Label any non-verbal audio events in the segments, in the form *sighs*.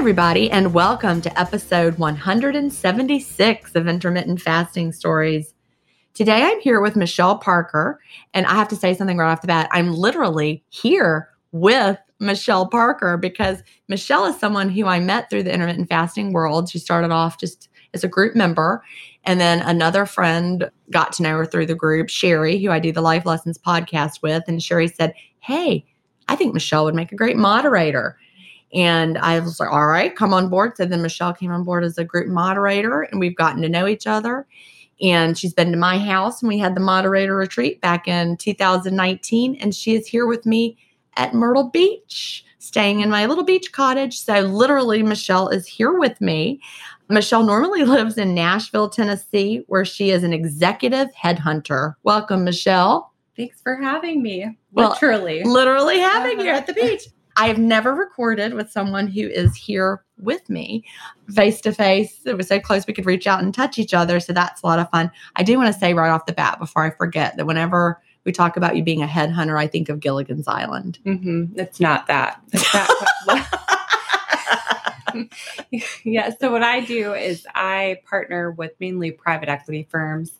Everybody, and welcome to episode 176 of Intermittent Fasting Stories. Today I'm here with Michelle Parker, and I have to say something right off the bat. I'm literally here with Michelle Parker because Michelle is someone who I met through the intermittent fasting world. She started off just as a group member, and then another friend got to know her through the group, Sherry, who I do the Life Lessons podcast with. And Sherry said, Hey, I think Michelle would make a great moderator. And I was like, all right, come on board. So then Michelle came on board as a group moderator, and we've gotten to know each other. And she's been to my house, and we had the moderator retreat back in 2019. And she is here with me at Myrtle Beach, staying in my little beach cottage. So literally, Michelle is here with me. Michelle normally *laughs* lives in Nashville, Tennessee, where she is an executive headhunter. Welcome, Michelle. Thanks for having me. Literally. Well, literally having you at the beach. *laughs* I have never recorded with someone who is here with me face to face. It was so close we could reach out and touch each other. So that's a lot of fun. I do want to say right off the bat before I forget that whenever we talk about you being a headhunter, I think of Gilligan's Island. Mm-hmm. It's not that. It's *laughs* yeah. So what I do is I partner with mainly private equity firms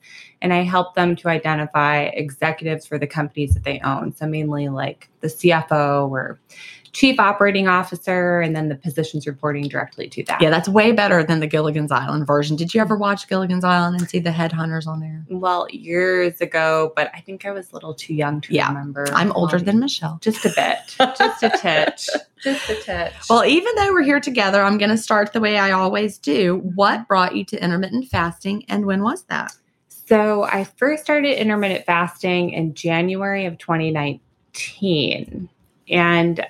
and I help them to identify executives for the companies that they own. So mainly like the CFO or chief operating officer, and then the positions reporting directly to that. Yeah, that's way better than the Gilligan's Island version. Did you ever watch Gilligan's Island and see the headhunters on there? Well, years ago, but I think I was a little too young to yeah, remember. I'm older um, than Michelle. Just a bit. *laughs* Just a tit. Just a tit. Well, even though we're here together, I'm going to start the way I always do. What brought you to intermittent fasting and when was that? So I first started intermittent fasting in January of 2019. And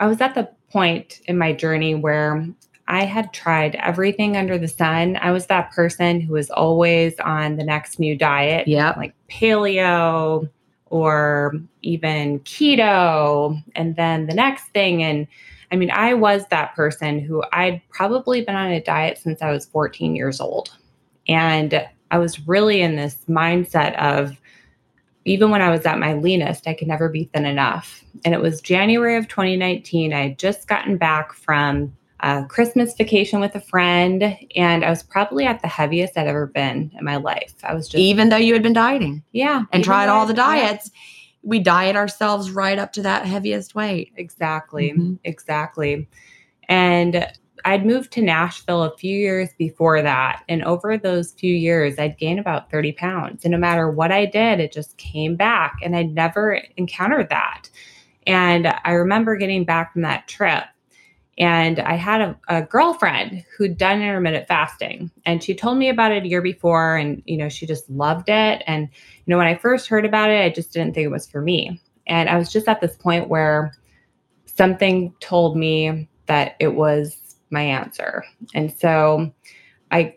I was at the point in my journey where I had tried everything under the sun. I was that person who was always on the next new diet, Yeah. like paleo or even keto, and then the next thing. And I mean, I was that person who I'd probably been on a diet since I was 14 years old. And I was really in this mindset of even when I was at my leanest, I could never be thin enough. And it was January of 2019. I had just gotten back from a Christmas vacation with a friend, and I was probably at the heaviest I'd ever been in my life. I was just, Even though you had been dieting yeah, and tried all the yeah, diets, we diet ourselves right up to that heaviest weight. Exactly. Mhm. Exactly. And I'd moved to Nashville a few years before that. And over those few years, I'd gained about 30 pounds. And no matter what I did, it just came back. And I'd never encountered that. And I remember getting back from that trip. And I had a, a girlfriend who'd done intermittent fasting. And she told me about it a year before. And, you know, she just loved it. And, you know, when I first heard about it, I just didn't think it was for me. And I was just at this point where something told me that it was my answer. And so I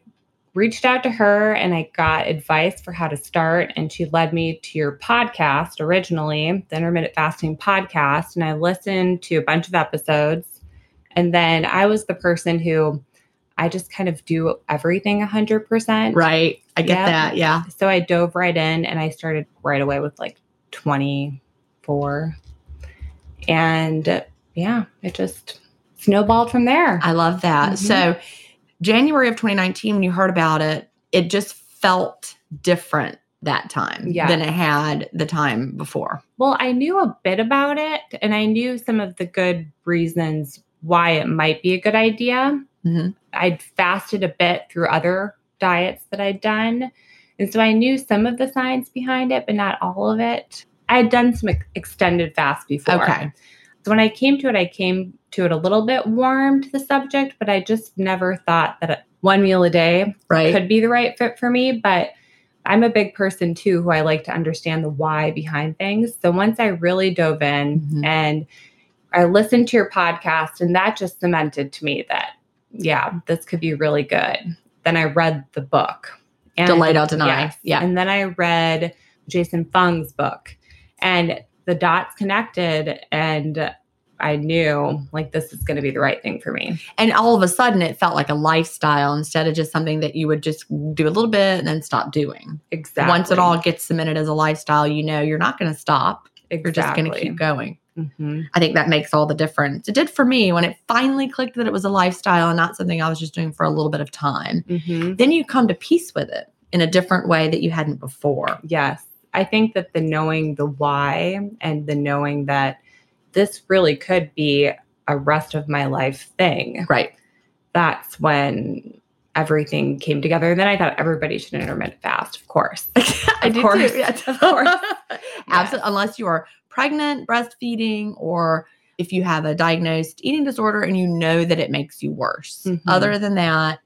reached out to her and I got advice for how to start. And she led me to your podcast originally, the Intermittent Fasting Podcast. And I listened to a bunch of episodes. And then I was the person who I just kind of do everything 100%. Right. I get Yeah. that. Yeah. So I dove right in and I started right away with like 24. And yeah, it just snowballed from there. I love that. Mhm. So, January of 2019, when you heard about it, it just felt different that time Yes. than it had the time before. Well, I knew a bit about it and I knew some of the good reasons why it might be a good idea. Mhm. I'd fasted a bit through other diets that I'd done. And so I knew some of the science behind it, but not all of it. I had done some ex- extended fasts before. Okay. So when I came to it, I came to it a little bit warm to the subject, but I just never thought that one meal a day Right. could be the right fit for me. But I'm a big person too who I like to understand the why behind things. So once I really dove in Mhm. and I listened to your podcast, and that just cemented to me that, yeah, this could be really good. Then I read the book. And, Delay Don't Deny. Yes. Yeah. And then I read Jason Fung's book, and the dots connected, and I knew like this is going to be the right thing for me. And all of a sudden, it felt like a lifestyle instead of just something that you would just do a little bit and then stop doing. Exactly. Once it all gets cemented as a lifestyle, you know you're not going to stop. exactly. You're just going to keep going. Mhm. I think that makes all the difference. It did for me when it finally clicked that it was a lifestyle and not something I was just doing for a little bit of time. Mhm. Then you come to peace with it in a different way that you hadn't before. Yes. I think that the knowing the why and the knowing that this really could be a rest of my life thing, Right. that's when everything came together. And then I thought everybody should intermittent fast, of course. *laughs* I do course. *laughs* too. Yes. Of course. *laughs* Absolutely. Unless you are pregnant, breastfeeding, or if you have a diagnosed eating disorder and you know that it makes you worse. Mhm. Other than that,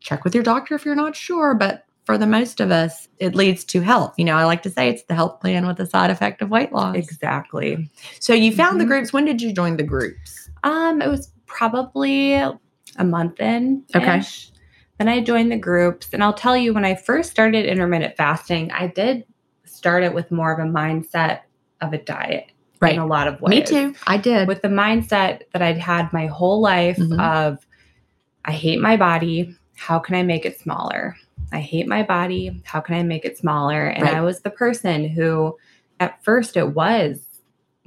check with your doctor if you're not sure. But for the most of us, it leads to health. You know, I like to say it's the health plan with the side effect of weight loss. Exactly. So you found the Mhm. groups. When did you join the groups? Um, it was probably a month in. Okay. Then I joined the groups. And I'll tell you, when I first started intermittent fasting, I did start it with more of a mindset of a diet Right. in a lot of ways. Me too. I did. With the mindset that I'd had my whole life Mhm. of I hate my body. How can I make it smaller? I hate my body. How can I make it smaller? And Right. I was the person who, at first, it was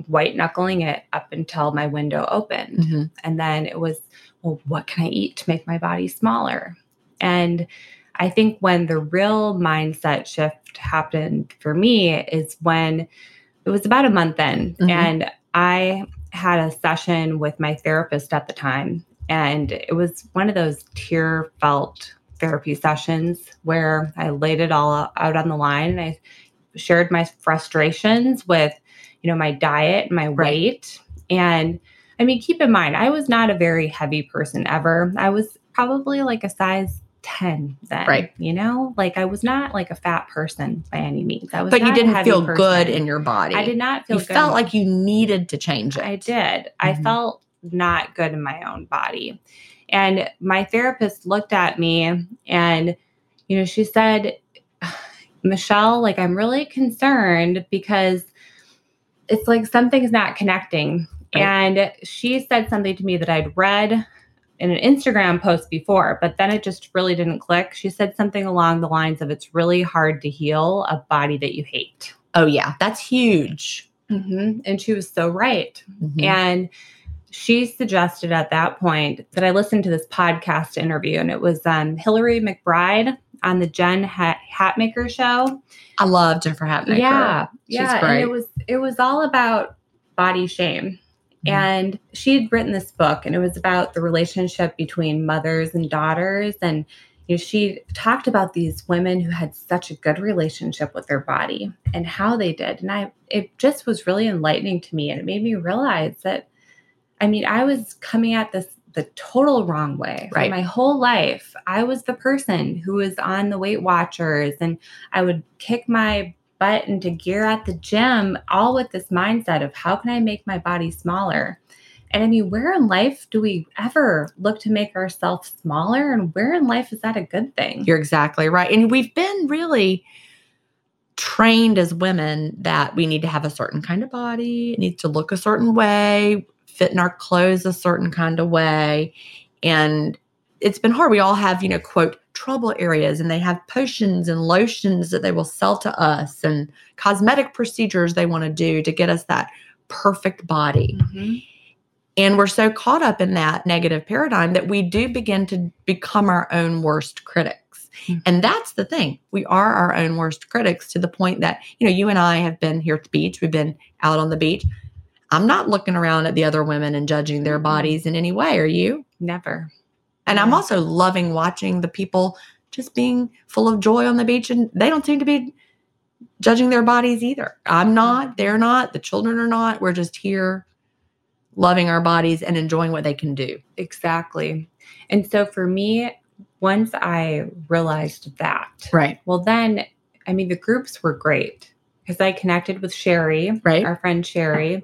white knuckling it up until my window opened. Mhm. And then it was, well, what can I eat to make my body smaller? And I think when the real mindset shift happened for me is when it was about a month in, Mhm. and I had a session with my therapist at the time. And it was one of those tear felt therapy sessions where I laid it all out on the line and I shared my frustrations with, you know, my diet, my weight. And I mean, keep in mind, I was not a very heavy person ever. I was probably like a size 10 then. Right. You know, like I was not like a fat person by any means. I was But you didn't feel good in your body. I did not feel You good. felt like you needed to change it. I did. I Mhm. felt not good in my own body. And my therapist looked at me and, you know, she said, *sighs* Michelle, like, I'm really concerned because it's like something's not connecting. Right. And she said something to me that I'd read in an Instagram post before, but then it just really didn't click. She said something along the lines of, It's really hard to heal a body that you hate. Oh yeah, that's huge. hmm And she was so right. Mhm. And she suggested at that point that I listened to this podcast interview, and it was um, Hillary McBride on the Jen Hat- Hatmaker show. I love Jennifer Hatmaker. Yeah, She's yeah, great. and it was it was all about body shame. Mhm. And she had written this book, and it was about the relationship between mothers and daughters. And you know, she talked about these women who had such a good relationship with their body and how they did. And I, it just was really enlightening to me, and it made me realize that, I mean, I was coming at this the total wrong way. For Right. my whole life, I was the person who was on the Weight Watchers, and I would kick my butt into gear at the gym, all with this mindset of how can I make my body smaller? And I mean, where in life do we ever look to make ourselves smaller? And where in life is that a good thing? You're exactly right. And we've been really trained as women that we need to have a certain kind of body, it needs to look a certain way, fit in our clothes a certain kind of way. And it's been hard. We all have, you know, quote, trouble areas, and they have potions and lotions that they will sell to us and cosmetic procedures they want to do to get us that perfect body. Mhm. And we're so caught up in that negative paradigm that we do begin to become our own worst critics. Mhm. And that's the thing. We are our own worst critics to the point that, you know, you and I have been here at the beach, we've been out on the beach. I'm not looking around at the other women and judging their Mhm. bodies in any way. Are you? Never. And I'm also loving watching the people just being full of joy on the beach and they don't seem to be judging their bodies either. I'm not, they're not, the children are not. We're just here loving our bodies and enjoying what they can do. Exactly. And so for me, once I realized that, Right. well, then, I mean, the groups were great because I connected with Sherry, Right. our friend Sherry.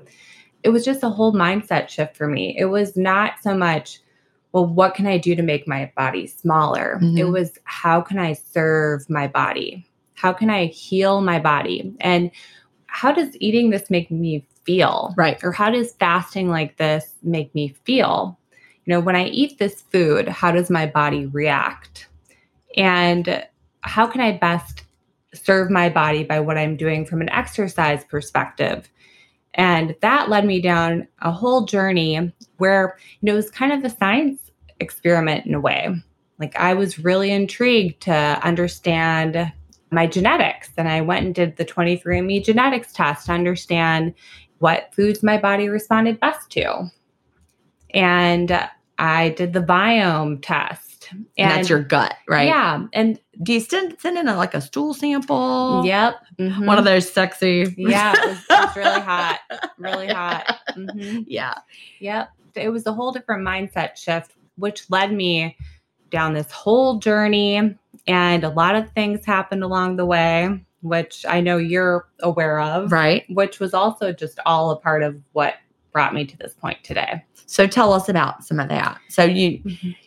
It was just a whole mindset shift for me. It was not so much, well, what can I do to make my body smaller? Mhm. It was, how can I serve my body? How can I heal my body? And how does eating this make me feel? Right. Or how does fasting like this make me feel? You know, when I eat this food, how does my body react? And how can I best serve my body by what I'm doing from an exercise perspective? And that led me down a whole journey where, you know, it was kind of a science experiment in a way. Like I was really intrigued to understand my genetics. And I went and did the 23andMe genetics test to understand what foods my body responded best to. And I did the biome test. And, And, that's your gut, right? Yeah. And Do you send send in a, like a stool sample? yep. mhm. One of those sexy. Yeah, it was, it was really hot. Really *laughs* hot. hmm Yeah. Yep. It was a whole different mindset shift, which led me down this whole journey. And a lot of things happened along the way, which I know you're aware of, Right. which was also just all a part of what brought me to this point today. So tell us about some of that. So you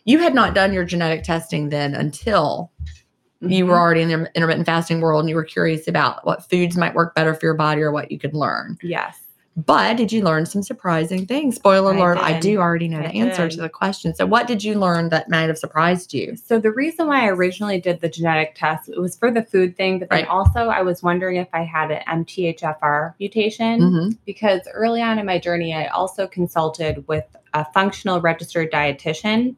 you had not done your genetic testing then until you were Mhm. already in the intermittent fasting world and you were curious about what foods might work better for your body or what you could learn. Yes. But did you learn some surprising things? Spoiler I alert, I, do already know I the answer did. to the question. So what did you learn that might have surprised you? So the reason why I originally did the genetic test it was for the food thing, but then Right. also I was wondering if I had an MTHFR mutation. Mhm. because early on in my journey, I also consulted with a functional registered dietitian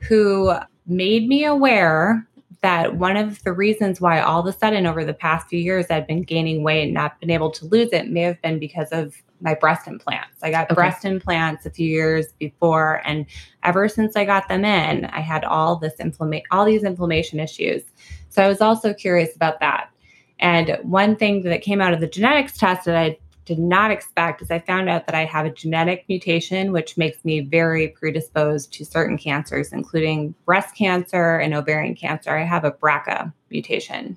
who made me aware that one of the reasons why all of a sudden over the past few years I've been gaining weight and not been able to lose it may have been because of my breast implants. I got Okay. breast implants a few years before and ever since I got them in, I had all this inflammation all these inflammation issues. So I was also curious about that. And one thing that came out of the genetics test that I did not expect is I found out that I have a genetic mutation, which makes me very predisposed to certain cancers, including breast cancer and ovarian cancer. I have a BRCA mutation.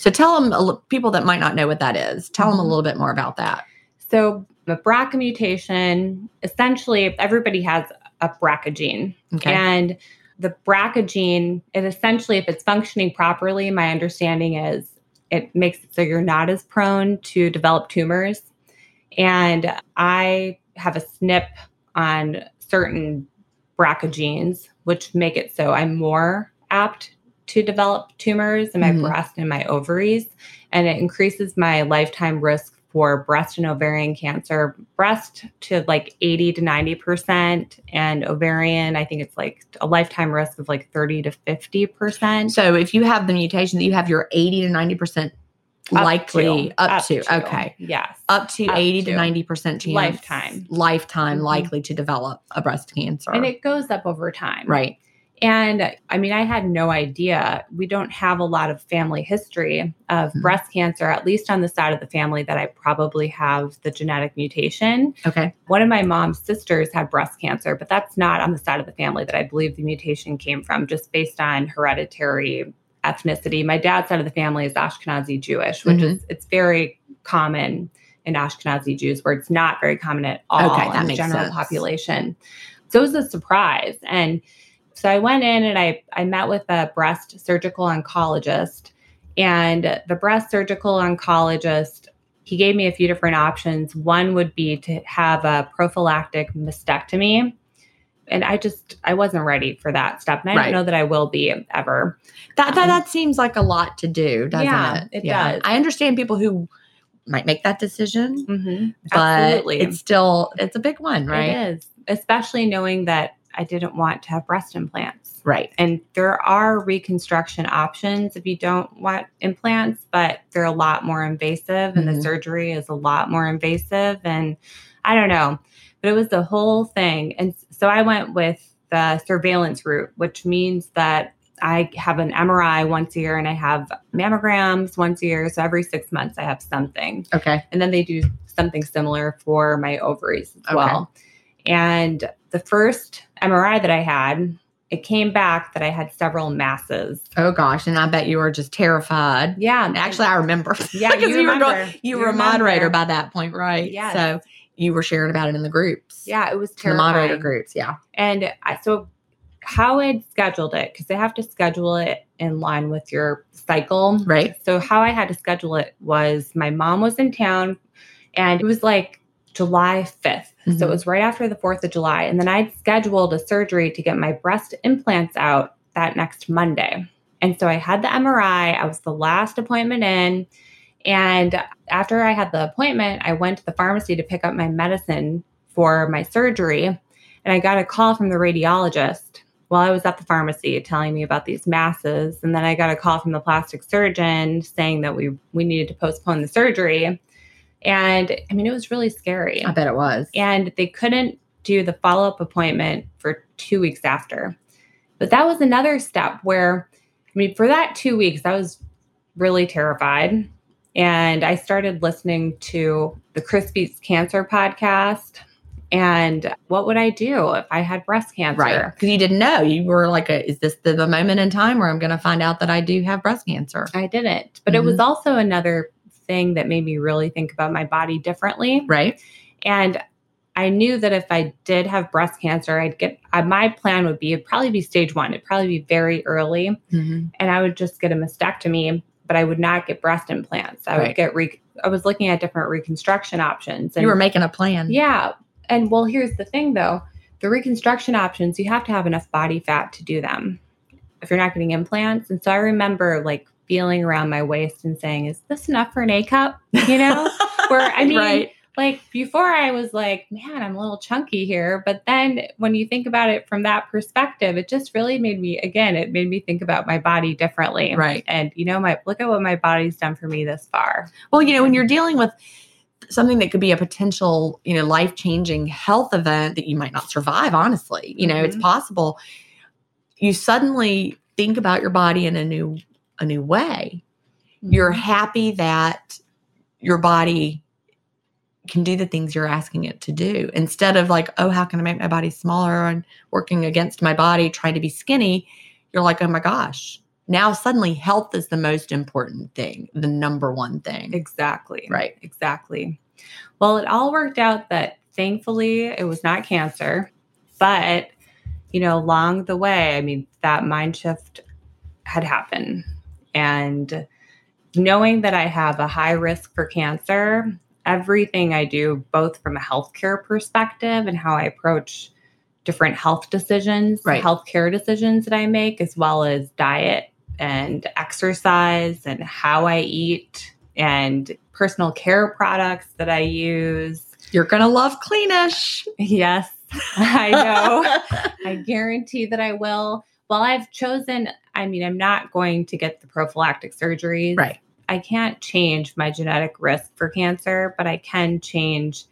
So tell them people that might not know what that is. Tell mm-hmm. them a little bit more about that. So the BRCA mutation, essentially, everybody has a BRCA gene, okay. and the BRCA gene, it essentially, if it's functioning properly, my understanding is it makes it so you're not as prone to develop tumors. And I have a SNP on certain BRCA genes, which make it so I'm more apt to develop tumors in my mm-hmm. breast and my ovaries. And it increases my lifetime risk for breast and ovarian cancer. Breast to like 80 to 90%, and ovarian, I think it's like a lifetime risk of like 30 to 50%. So if you have the mutation that you have your 80 to 90% likely up, up, to, to, okay yes up to up 80 to 90 percent chance lifetime lifetime mm-hmm. likely to develop a breast cancer and it goes up over time right and I mean, I had no idea. We don't have a lot of family history of mm-hmm. breast cancer, at least on the side of the family that I probably have the genetic mutation. Okay. One of my mom's sisters had breast cancer, but that's not on the side of the family that I believe the mutation came from, just based on hereditary ethnicity. My dad's side of the family is Ashkenazi Jewish, which mm-hmm. is it's very common in Ashkenazi Jews, where it's not very common at all okay, in the general sense. population. So it was a surprise. And so I went in and I, I met with a breast surgical oncologist. And the breast surgical oncologist, he gave me a few different options. One would be to have a prophylactic mastectomy. And I just I wasn't ready for that step. And I right. don't know that I will be ever. That that, um, that seems like a lot to do, doesn't yeah, it? It yeah. does. I understand people who might make that decision, mm-hmm. but Absolutely. it's still it's a big one, right? It is, especially knowing that I didn't want to have breast implants. Right. And there are reconstruction options if you don't want implants, but they're a lot more invasive and mm-hmm. the surgery is a lot more invasive. And I don't know, but it was the whole thing. And so I went with the surveillance route, which means that I have an MRI once a year and I have mammograms once a year. So every six months I have something. Okay. And then they do something similar for my ovaries as okay. well. And the first MRI that I had, it came back that I had several masses. Oh gosh, and I bet you were just terrified. Yeah, actually, I remember. Yeah, *laughs* you, you, were going, you, you were remember. a moderator by that point, right? Yeah. So you were sharing about it in the groups. Yeah, it was terrifying. The moderator groups, yeah. And I, so how I'd scheduled it, because they have to schedule it in line with your cycle. Right. So, how I had to schedule it was my mom was in town and it was like July 5th. So, Mhm. it was right after the 4th of July. And then I'd scheduled a surgery to get my breast implants out that next Monday. And so, I had the MRI, I was the last appointment in. And after I had the appointment, I went to the pharmacy to pick up my medicine for my surgery. And I got a call from the radiologist while I was at the pharmacy telling me about these masses. And then I got a call from the plastic surgeon saying that we, we needed to postpone the surgery. And I mean, it was really scary. I bet it was. And they couldn't do the follow up appointment for two weeks after. But that was another step where, I mean, for that two weeks, I was really terrified. And I started listening to the Chris Beats Cancer podcast. And what would I do if I had breast cancer? Right. Because you didn't know. You were like, a, is this the, the moment in time where I'm going to find out that I do have breast cancer? I didn't. But it mm-hmm. was also another thing that made me really think about my body differently. Right. And I knew that if I did have breast cancer, I'd get uh, my plan would be it'd probably be stage one. It'd probably be very early, Mm-hmm. and I would just get a mastectomy, but I would not get breast implants. I Right. would get re- I was looking at different reconstruction options. And You were making a plan. yeah, and well, here's the thing though: the reconstruction options, you have to have enough body fat to do them. If you're not getting implants, and so I remember like feeling around my waist and saying, "Is this enough for an A cup?" You know. *laughs* Where, I mean, right. like before I was like, man, I'm a little chunky here. But then when you think about it from that perspective, it just really made me, again, it made me think about my body differently. Right. And, you know, my look at what my body's done for me this far. Well, you know, when you're dealing with something that could be a potential, you know, life changing health event that you might not survive, honestly, you know, it's Mhm. possible. You suddenly think about your body in a new, a new way. You're mm-hmm. happy that your body can do the things you're asking it to do instead of like, oh, how can I make my body smaller and working against my body, trying to be skinny. You're like, oh my gosh. Now suddenly health is the most important thing, the number one thing. Exactly. Right. Exactly. Well, it all worked out that thankfully it was not cancer, but, you know, along the way, I mean, that mind shift had happened. And knowing that I have a high risk for cancer, everything I do, both from a healthcare perspective and how I approach different health decisions, Right. healthcare decisions that I make, as well as diet and exercise and how I eat and personal care products that I use. You're gonna love Cleanish. Yes, *laughs* I know. *laughs* I guarantee that I will. Well, I've chosen, I mean, I'm not going to get the prophylactic surgeries. Right. I can't change my genetic risk for cancer, but I can change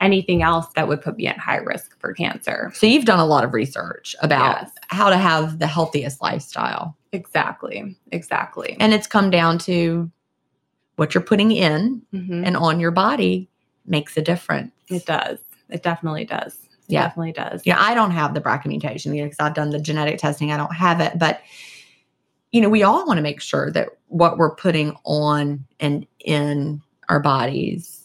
anything else that would put me at high risk for cancer. So you've done a lot of research about Yes. how to have the healthiest lifestyle. Exactly. Exactly. And it's come down to what you're putting in Mhm. and on your body makes a difference. it does. It definitely does. Yeah. definitely does. Yeah, I don't have the BRCA mutation, you know, because I've done the genetic testing. I don't have it. But, you know, we all want to make sure that what we're putting on and in our bodies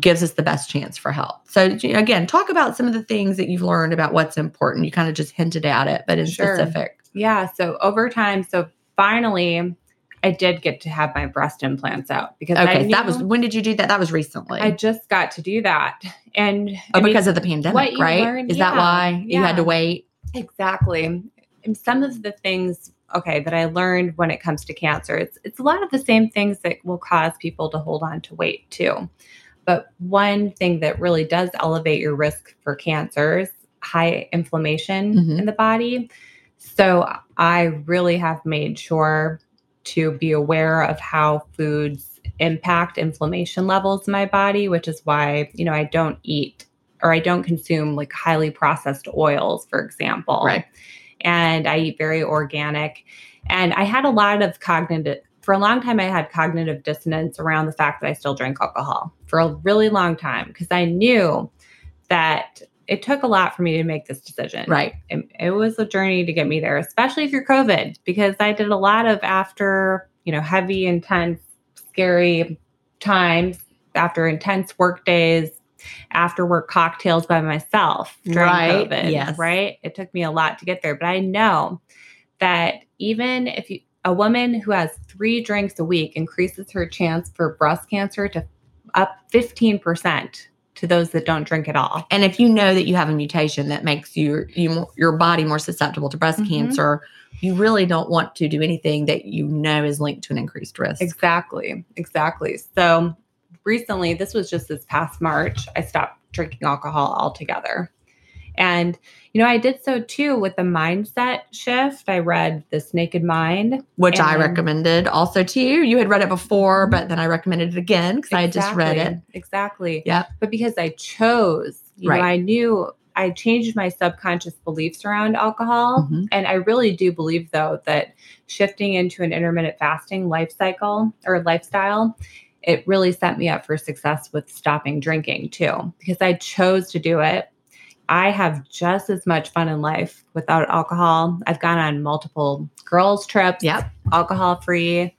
gives us the best chance for health. So, again, talk about some of the things that you've learned about what's important. You kind of just hinted at it, but in Sure. specific. Yeah. So over time, so finally, I did get to have my breast implants out because I Okay, so that was when did you do that? That was recently. I just got to do that, and oh, I mean, because of the pandemic, right? learn- Is that yeah, why you had to wait? exactly. And some of the things, okay, that I learned when it comes to cancer, it's it's a lot of the same things that will cause people to hold on to weight too. But one thing that really does elevate your risk for cancers, high inflammation Mhm. in the body. So I really have made sure to be aware of how foods impact inflammation levels in my body, which is why, you know, I don't eat or I don't consume like highly processed oils, for example. Right. And I eat very organic. And I had a lot of cognitive, for a long time, I had cognitive dissonance around the fact that I still drank alcohol for a really long time because I knew that it took a lot for me to make this decision. Right. It, it was a journey to get me there, especially through COVID, because I did a lot of after, you know, heavy, intense, scary times, after intense work days, after work cocktails by myself during Right, COVID. yes. Right. It took me a lot to get there, but I know that even if you, a woman who has three drinks a week increases her chance for breast cancer to up 15% to those that don't drink at all. And if you know that you have a mutation that makes your you your body more susceptible to breast Mhm. cancer, you really don't want to do anything that you know is linked to an increased risk. Exactly. Exactly. So recently, this was just this past March, I stopped drinking alcohol altogether. And, you know, I did so too with the mindset shift. I read This Naked Mind. Which I recommended also to you. You had read it before, but then I recommended it again because I had just read it. Exactly. Exactly. Yep. But because I chose, you Right. know, I knew I changed my subconscious beliefs around alcohol. Mhm. And I really do believe, though, that shifting into an intermittent fasting life cycle or lifestyle, it really set me up for success with stopping drinking too, because I chose to do it. I have just as much fun in life without alcohol. I've gone on multiple girls' trips, Yep. alcohol free.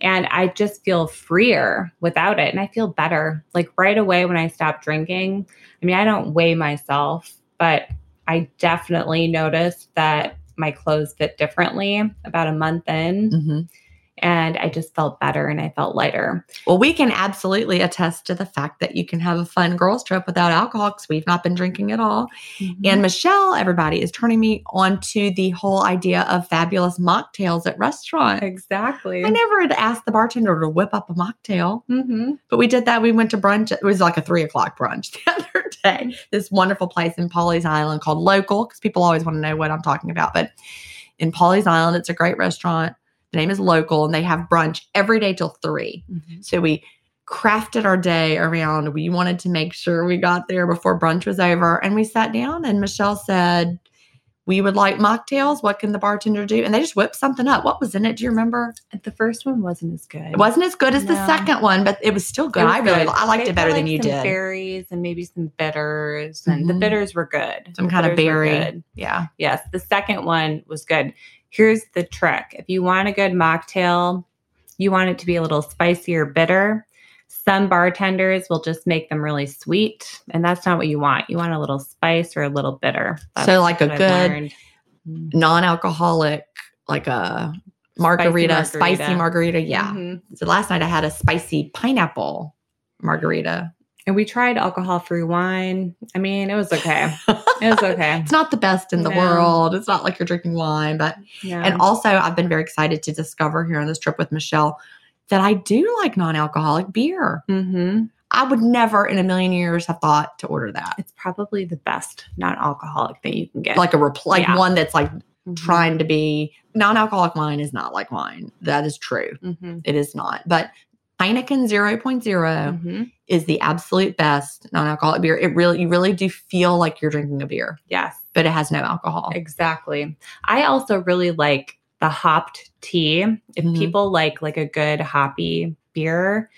And I just feel freer without it. And I feel better. Like right away when I stop drinking, I mean, I don't weigh myself, but I definitely noticed that my clothes fit differently about a month in. Mhm. And I just felt better and I felt lighter. Well, we can absolutely attest to the fact that you can have a fun girls' trip without alcohol because we've not been drinking at all. Mm-hmm. And Michelle, everybody, is turning me on to the whole idea of fabulous mocktails at restaurants. exactly. I never had asked the bartender to whip up a mocktail, Mm-hmm. but we did that. We went to brunch. It was like a three o'clock brunch *laughs* the other day. This wonderful place in Pawleys Island called Local, because people always want to know what I'm talking about. But in Pawleys Island, it's a great restaurant. The name is Local, and they have brunch every day till 3 Mm-hmm. So we crafted our day around. We wanted to make sure we got there before brunch was over, and we sat down. And Michelle said, "We would like mocktails. What can the bartender do?" And they just whipped something up. What was in it? Do you remember? The first one wasn't as good. It wasn't as good as the second one, but it was still good. Was I really, good. I liked They it better put, than like, you some did. Berries and maybe some bitters, and the Mhm. bitters were good. Some The kind of berry. Yeah. Yes, the second one was good. Here's the trick: if you want a good mocktail, you want it to be a little spicy or bitter. Some bartenders will just make them really sweet, and that's not what you want. You want a little spice or a little bitter. That's So like a good. Mm. non-alcoholic, like a margarita, spicy margarita. margarita. Yeah. Mhm. So last night I had a spicy pineapple margarita. And we tried alcohol-free wine. I mean, it was okay. It was okay. *laughs* it's not the best in the No. world. It's not like you're drinking wine, but Yeah. and also I've been very excited to discover here on this trip with Michelle that I do like non-alcoholic beer. hmm I would never in a million years have thought to order that. It's probably the best non-alcoholic thing you can get. Like a repl- like Yeah. one that's like Mhm. trying to be non-alcoholic wine is not like wine. That is true. Mhm. It is not. But Heineken 0.0 Mhm. is the absolute best non-alcoholic beer. It really you really do feel like you're drinking a beer, Yes. but it has no alcohol. Exactly. I also really like the hopped tea. If Mhm. people like like a good hoppy beer,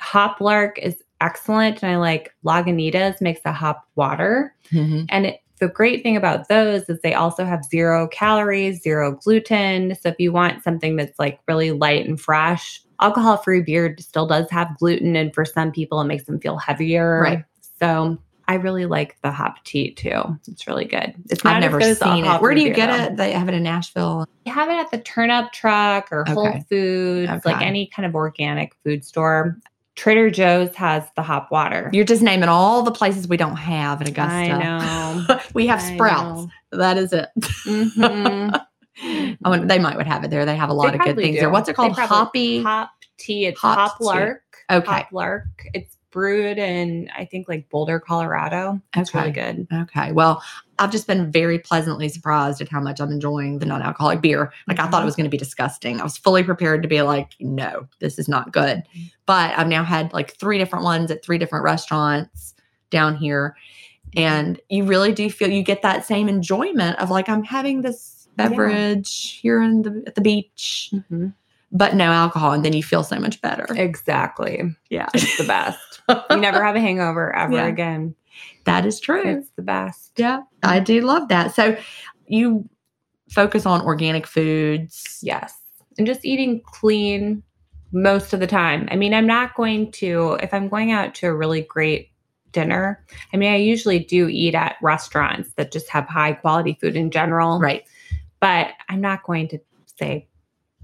Hoplark is excellent and I like Lagunitas makes a hop water. Mhm. And it, the great thing about those is they also have zero calories, zero gluten. So if you want something that's like really light and fresh, alcohol-free beer still does have gluten and for some people it makes them feel heavier. Right. So I really like the hop tea too. It's really good. It's not I've never seen it. Where do you get though. it? They have it in Nashville. You have it at the Turnip Truck or Whole Okay. Foods, like any kind of organic food store. Trader Joe's has the hop water. You're just naming all the places we don't have in Augusta. I know. *laughs* we have I Sprouts. That is it. Mhm. *laughs* *laughs* I wonder, they might would have it there. They have a lot They of good things do. there. What's it called? Hoppy. Hop tea. It's Hop Hop tea. Lark. Okay. Hop Lark. It's brewed in I think like Boulder, Colorado. That's Okay. really good. Okay. Well, I've just been very pleasantly surprised at how much I'm enjoying the non alcoholic beer. Like, I thought it Mhm. was going to be disgusting. I was fully prepared to be like, no, this is not good. But I've now had like three different ones at three different restaurants down here. And you really do feel you get that same enjoyment of like, I'm having this Yeah. beverage here in the, at the beach, mm-hmm. but no alcohol. And then you feel so much better. Exactly. Yeah. It's the best. you never have a hangover ever Yeah. again. that is true. It's the best. Yeah, I do love that. So you focus on organic foods. Yes. And just eating clean most of the time. I mean, I'm not going to, if I'm going out to a really great dinner. I mean, I usually do eat at restaurants that just have high quality food in general. Right. But I'm not going to say,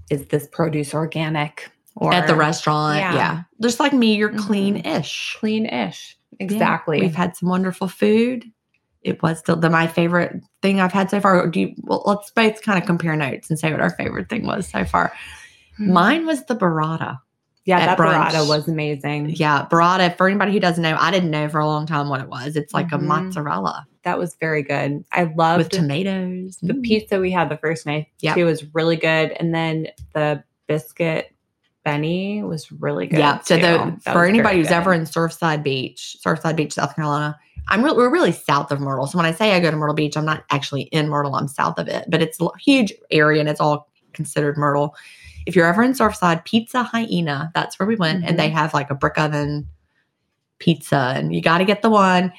is this produce organic? Or At the restaurant. Yeah. Yeah. Just like me, you're Mhm. clean ish. clean-ish. Exactly. We've had some wonderful food. It was still the my favorite thing I've had so far. Do you, well, let's both kind of compare notes and say what our favorite thing was so far. Mine was the burrata. yeah, at that brunch. burrata was amazing. Yeah, burrata. For anybody who doesn't know, I didn't know for a long time what it was. It's like Mhm. a mozzarella That was very good. I loved with tomatoes. the Mm. pizza we had the first night Yep. too was really good. And then the biscuit Benny was really good. Yeah. So the, for anybody who's good. ever in Surfside Beach, Surfside Beach, South Carolina, I'm re- we're really south of Myrtle. So when I say I go to Myrtle Beach, I'm not actually in Myrtle. I'm south of it, but it's a huge area and it's all considered Myrtle. If you're ever in Surfside, Pizza Hyena, that's where we went, and they Mm-hmm. have like a brick oven pizza, and you got to get the one.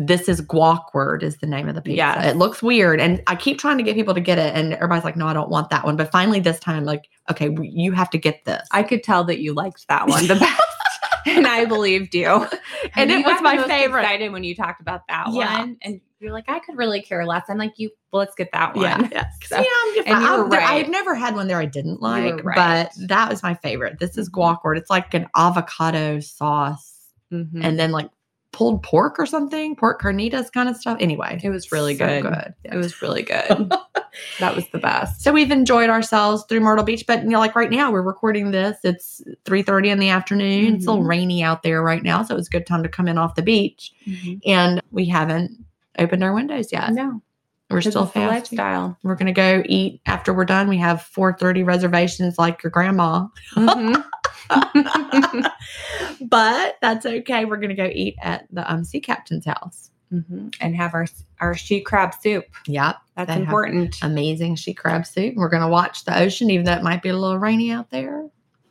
This is guacward is the name of the pizza. Yes. It looks weird, and I keep trying to get people to get it, and everybody's like, "No, I don't want that one." But finally, this time, like, okay, you have to get this. I could tell that you liked that one the *laughs* best. and I believed you. *laughs* And it you was my favorite. Excited when you talked about that Yeah. one, and you're like, I could really care less. I'm like, you. Well, let's get that one. Yeah, *laughs* yeah. So- I'm and you I, were I right. had never had one there I didn't like, right. but that was my favorite. This is Mhm. guacward. It's like an avocado sauce Mhm. and then like pulled pork or something, pork carnitas kind of stuff. Anyway, It was really so good. good. It was really good. *laughs* that was the best. So we've enjoyed ourselves through Myrtle Beach, but you know, like right now we're recording this. It's three thirty in the afternoon. It's a little Mhm. rainy out there right now, so it's a good time to come in off the beach. And we haven't opened our windows yet. No, We're still fasting. lifestyle. We're gonna go eat after we're done. We have four thirty reservations, like your grandma. Mhm. *laughs* *laughs* but that's okay. We're gonna go eat at the um, sea captain's house. Mhm. And have our our she crab soup. Yep, That's important. amazing she crab soup. We're gonna watch the ocean, even though it might be a little rainy out there.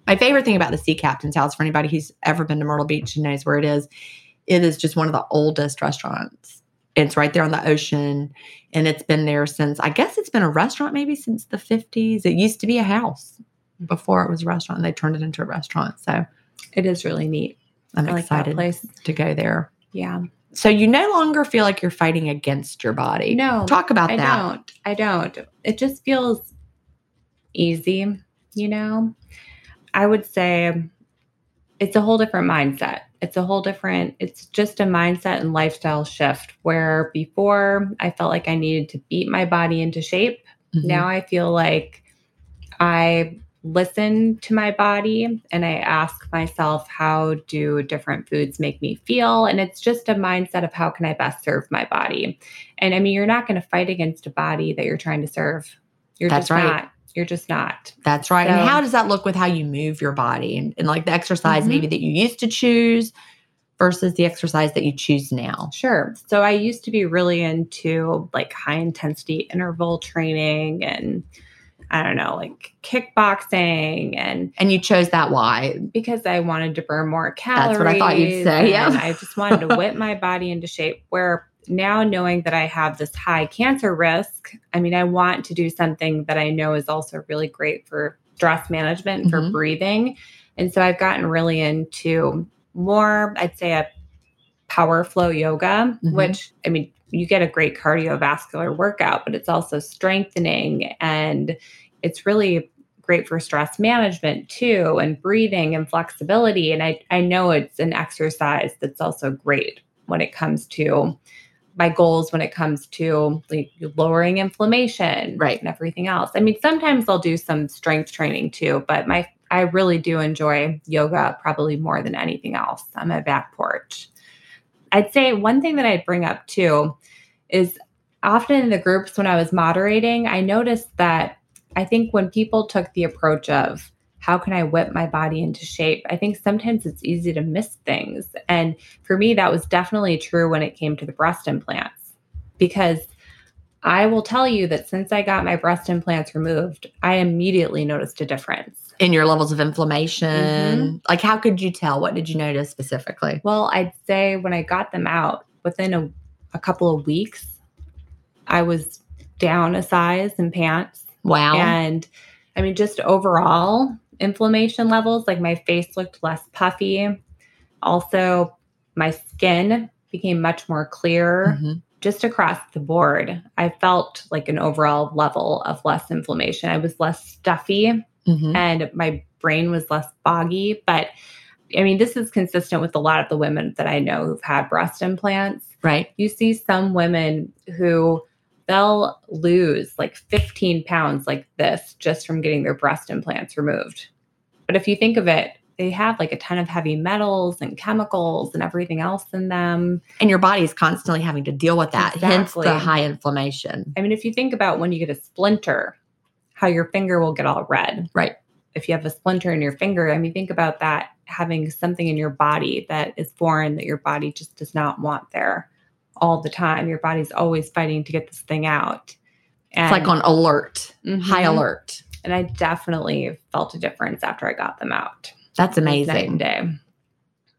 My favorite thing about the sea captain's house, for anybody who's ever been to Myrtle Beach and knows where it is, it is just one of the oldest restaurants. It's right there on the ocean, and it's been there since I guess it's been a restaurant maybe since the fifties. It used to be a house before it was a restaurant. and They turned it into a restaurant, so it is really neat. I'm I excited place. to go there. Yeah. So you no longer feel like you're fighting against your body. No, Talk about I that. I don't. I don't. It just feels easy, you know? I would say it's a whole different mindset. It's a whole different, it's just a mindset and lifestyle shift where before I felt like I needed to beat my body into shape. Mhm. Now I feel like I listen to my body and I ask myself, how do different foods make me feel? And it's just a mindset of how can I best serve my body? And I mean, you're not going to fight against a body that you're trying to serve. You're That's just right. not. You're just not. That's right. and how does that look with how you move your body and, and like the exercise Mhm. maybe that you used to choose versus the exercise that you choose now? Sure. So I used to be really into like high intensity interval training and I don't know, like kickboxing and And you chose that why? because I wanted to burn more calories. That's what I thought you'd say, yeah. I just wanted to whip my body into shape. Where now knowing that I have this high cancer risk, I mean, I want to do something that I know is also really great for stress management and for Mhm. breathing. And so I've gotten really into more, I'd say, a power flow yoga, Mhm. which I mean, you get a great cardiovascular workout, but it's also strengthening and it's really great for stress management too and breathing and flexibility and I I know it's an exercise that's also great when it comes to my goals when it comes to like lowering inflammation Right. and everything else. I mean sometimes I'll do some strength training too, but my I really do enjoy yoga probably more than anything else on my back porch. I'd say one thing that I'd bring up too is often in the groups when I was moderating, I noticed that I think when people took the approach of how can I whip my body into shape, I think sometimes it's easy to miss things. And for me, that was definitely true when it came to the breast implants because I will tell you that since I got my breast implants removed, I immediately noticed a difference. In your levels of inflammation? Mm-hmm. Like, how could you tell? What did you notice specifically? Well, I'd say when I got them out within a, a couple of weeks, I was down a size in pants. Wow. And I mean, just overall inflammation levels, like my face looked less puffy. Also, My skin became much more clear Mhm. Just across the board. I felt like an overall level of less inflammation. I was less stuffy Mhm. and my brain was less foggy. But I mean, this is consistent with a lot of the women that I know who've had breast implants. Right. You see some women who they'll lose like 15 pounds like this just from getting their breast implants removed. But if you think of it, they have like a ton of heavy metals and chemicals and everything else in them. And your body is constantly having to deal with that, hence the high inflammation. I mean, if you think about when you get a splinter, how your finger will get all red. Right. If you have a splinter in your finger, I mean, think about that having something in your body that is foreign that your body just does not want there all the time. Your body's always fighting to get this thing out. And, It's like on alert, high Mhm. alert. And I definitely felt a difference after I got them out. That's It was Night amazing. day.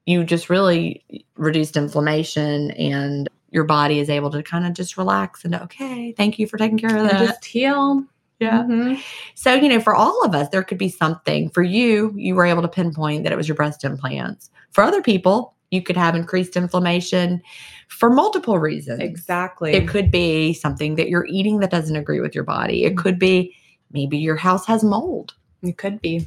You just really reduced inflammation and your body is able to kind of just relax and okay, thank you for taking care of And that. just heal. yeah. Mhm. So, you know, for all of us, there could be something. For you, you were able to pinpoint that it was your breast implants. For other people, you could have increased inflammation for multiple reasons. Exactly. It could be something that you're eating that doesn't agree with your body. It could be maybe your house has mold. It could be.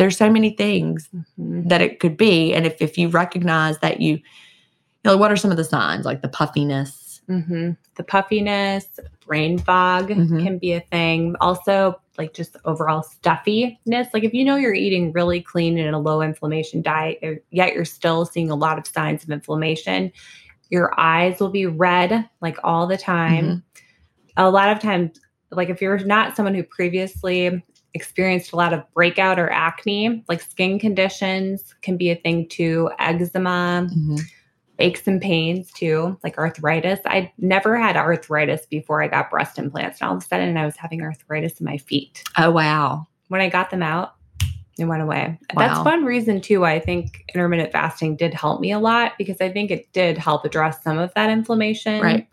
There's so many things Mhm. that it could be. And if, if you recognize that you, you know, what are some of the signs like the puffiness? hmm The puffiness, brain fog Mhm. can be a thing. Also, like just overall stuffiness. Like if you know you're eating really clean and a low inflammation diet, yet you're still seeing a lot of signs of inflammation, your eyes will be red like all the time. Mhm. A lot of times, like if you're not someone who previously experienced a lot of breakout or acne, like skin conditions can be a thing too, eczema Mhm. aches and pains too, like arthritis. I never had arthritis before I got breast implants. And all of a sudden I was having arthritis in my feet. Oh, wow. When I got them out, it went away. Wow. That's one reason too why I think intermittent fasting did help me a lot because I think it did help address some of that inflammation. Right.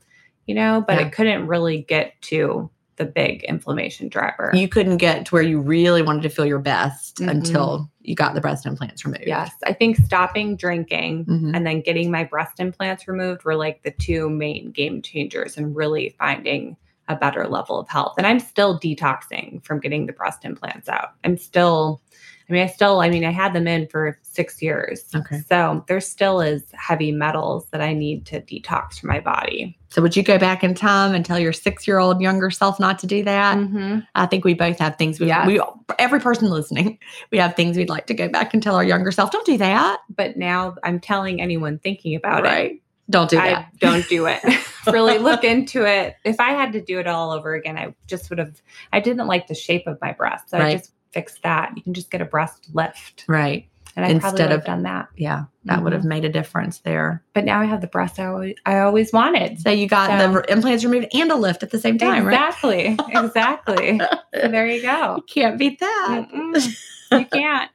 You know, but Yeah. it couldn't really get to the big inflammation driver. You couldn't get to where you really wanted to feel your best Mhm. until you got the breast implants removed. yes. I think stopping drinking Mhm. and then getting my breast implants removed were like the two main game changers and really finding a better level of health. And I'm still detoxing from getting the breast implants out. I'm still, I mean, I still, I mean, I had them in for six years. Okay. So there still is heavy metals that I need to detox from my body. So, would you go back in time and tell your six year old younger self not to do that? Mhm. I think we both have things we, Yes. we, every person listening, *laughs* we have things we'd like to go back and tell our younger self, don't do that. But now I'm telling anyone thinking about it, right. Don't do I that. don't do it. *laughs* really look into it. If I had to do it all over again, I just would have. I didn't like the shape of my breasts. so I Right. just fixed that. You can just get a breast lift, Right. and I probably Instead would have of- done that. Yeah. That would have made a difference there. But now I have the breast I always, I always wanted. So, you got So- the implants removed and a lift at the same time, right? exactly, exactly. So there you go. You *laughs* can't beat that. Mm-mm. You *laughs* can't.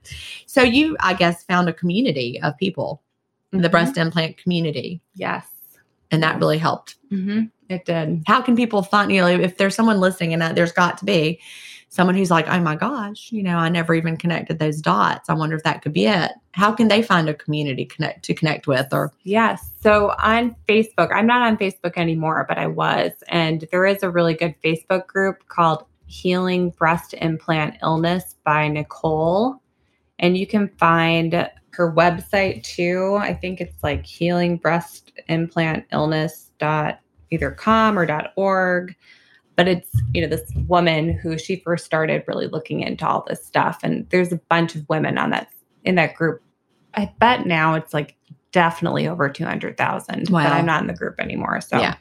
So, you, I guess, found a community of people, the Mhm. breast implant community, Yes, and that really helped. hmm it did. how can people find you know if there's someone listening and that there's got to be someone who's like oh my gosh you know i never even connected those dots i wonder if that could be it how can they find a community connect to connect with or Yes. So on Facebook, I'm not on Facebook anymore, but I was. And there is a really good Facebook group called Healing Breast Implant Illness by Nicole. And you can find her website too. I think it's like healing breast implant illness dot either com or dot org. But it's, you know, this woman who she first started really looking into all this stuff. And there's a bunch of women on that in that group. I bet now it's like definitely over 200,000. Wow. But I'm not in the group anymore. So Yeah.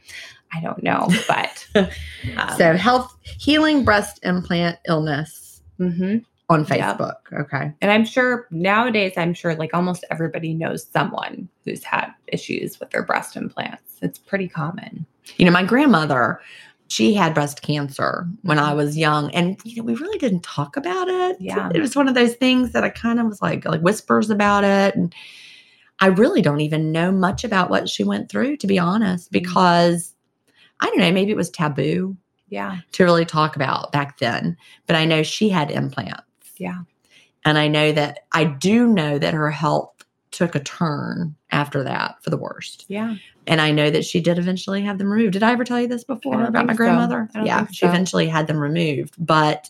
I don't know. But *laughs* um, so health healing breast implant illness mhm. on facebook okay and I'm sure nowadays, I'm sure like almost everybody knows someone who's had issues with their breast implants. It's pretty common. you know my grandmother she had breast cancer when i mm-hmm. was young and you know we really didn't talk about it Yeah. it was one of those things that i kind of was like like whispers about it and i really don't even know much about what she went through to be honest mm-hmm. because i don't know maybe it was taboo Yeah. to really talk about back then but i know she had implants Yeah. and i know that i do know that her health took a turn after that for the worst. Yeah. And I know that she did eventually have them removed. Did I ever tell you this before about my think so. grandmother? Yeah, think she eventually had them removed. But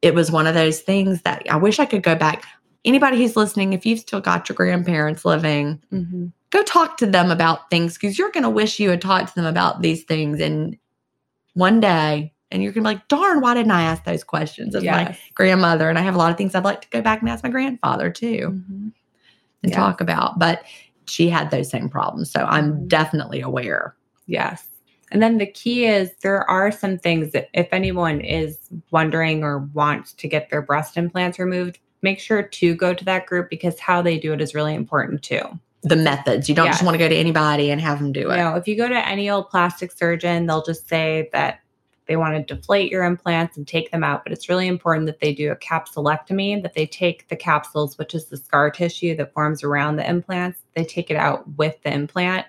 it was one of those things that I wish I could go back. Anybody who's listening, if you've still got your grandparents living, Mm-hmm. go talk to them about things because you're going to wish you had talked to them about these things. And one day, and you're going to be like, darn, why didn't I ask those questions of my grandmother? And I have a lot of things I'd like to go back and ask my grandfather too Mhm. And Yeah. talk about. But she had those same problems. So I'm Mhm. definitely aware. Yes. And then the key is there are some things that if anyone is wondering or wants to get their breast implants removed, make sure to go to that group because how they do it is really important too. The methods. You don't just want to go to anybody and have them do You it. know, if you go to any old plastic surgeon, they'll just say that they want to deflate your implants and take them out. But it's really important that they do a capsulectomy, that they take the capsules, which is the scar tissue that forms around the implants, they take it out with the implant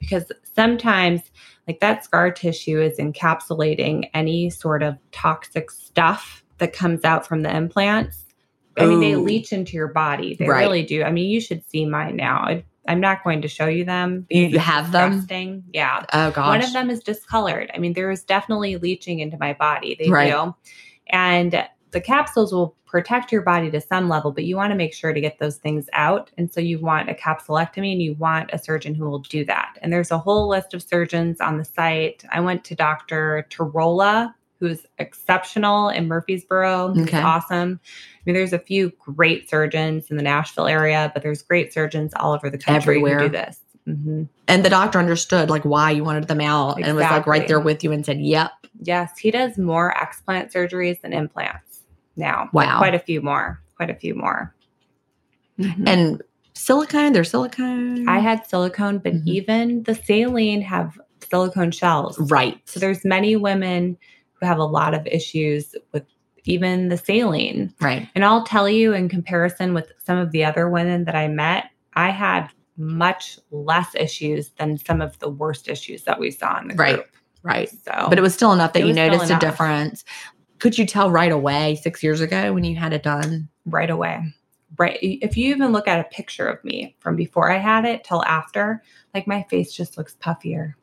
because sometimes like that scar tissue is encapsulating any sort of toxic stuff that comes out from the implants. I mean, they leach into your body. They Right. really do. I mean, you should see mine now. I, I'm not going to show you them. You have them? Yeah. Oh gosh. One of them is discolored. I mean, there is definitely leaching into my body. They Right. do. And the capsules will protect your body to some level, but you want to make sure to get those things out. And so you want a capsulectomy and you want a surgeon who will do that. And there's a whole list of surgeons on the site. I went to Dr. Tarola, who's exceptional in Murfreesboro. Okay. awesome. I mean, there's a few great surgeons in the Nashville area, but there's great surgeons all over the country Everywhere. who do this. Mhm. and the doctor understood like why you wanted them out and was like right there with you and said, Yep. Yes, he does more explant surgeries than implants now. Wow. Quite a few more. Quite a few more. Mhm. And silicone, there's silicone. I had silicone, but Mhm. even the saline have silicone shells. right. So there's many women have a lot of issues with even the saline. right. And I'll tell you, in comparison with some of the other women that I met, I had much less issues than some of the worst issues that we saw in the Right. group. Right. So, But it was still enough that you noticed a difference. Could you tell right away six years ago when you had it done? right away. Right. If you even look at a picture of me from before I had it till after, like my face just looks puffier.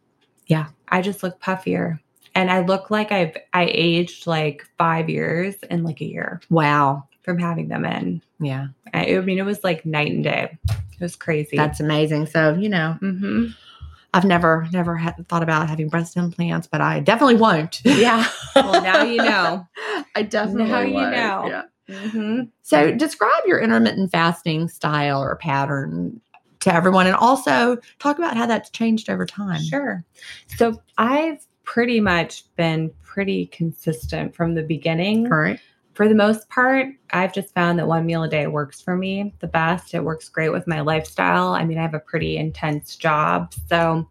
Yeah. I just look puffier. And I look like I've I aged like five years in like a year Wow. from having them in. Yeah. I, I mean, it was like night and day. It was crazy. That's amazing. So, you know, hmm I've never, never had thought about having breast implants, but I definitely won't. Yeah. *laughs* Well, now you know. I definitely Now you won't. know. Yeah. hmm So, describe your intermittent fasting style or pattern to everyone, and also talk about how that's changed over time. Sure. So I've pretty much been pretty consistent from the beginning. All right. For the most part, I've just found that one meal a day works for me the best. It works great with my lifestyle. I mean, I have a pretty intense job. So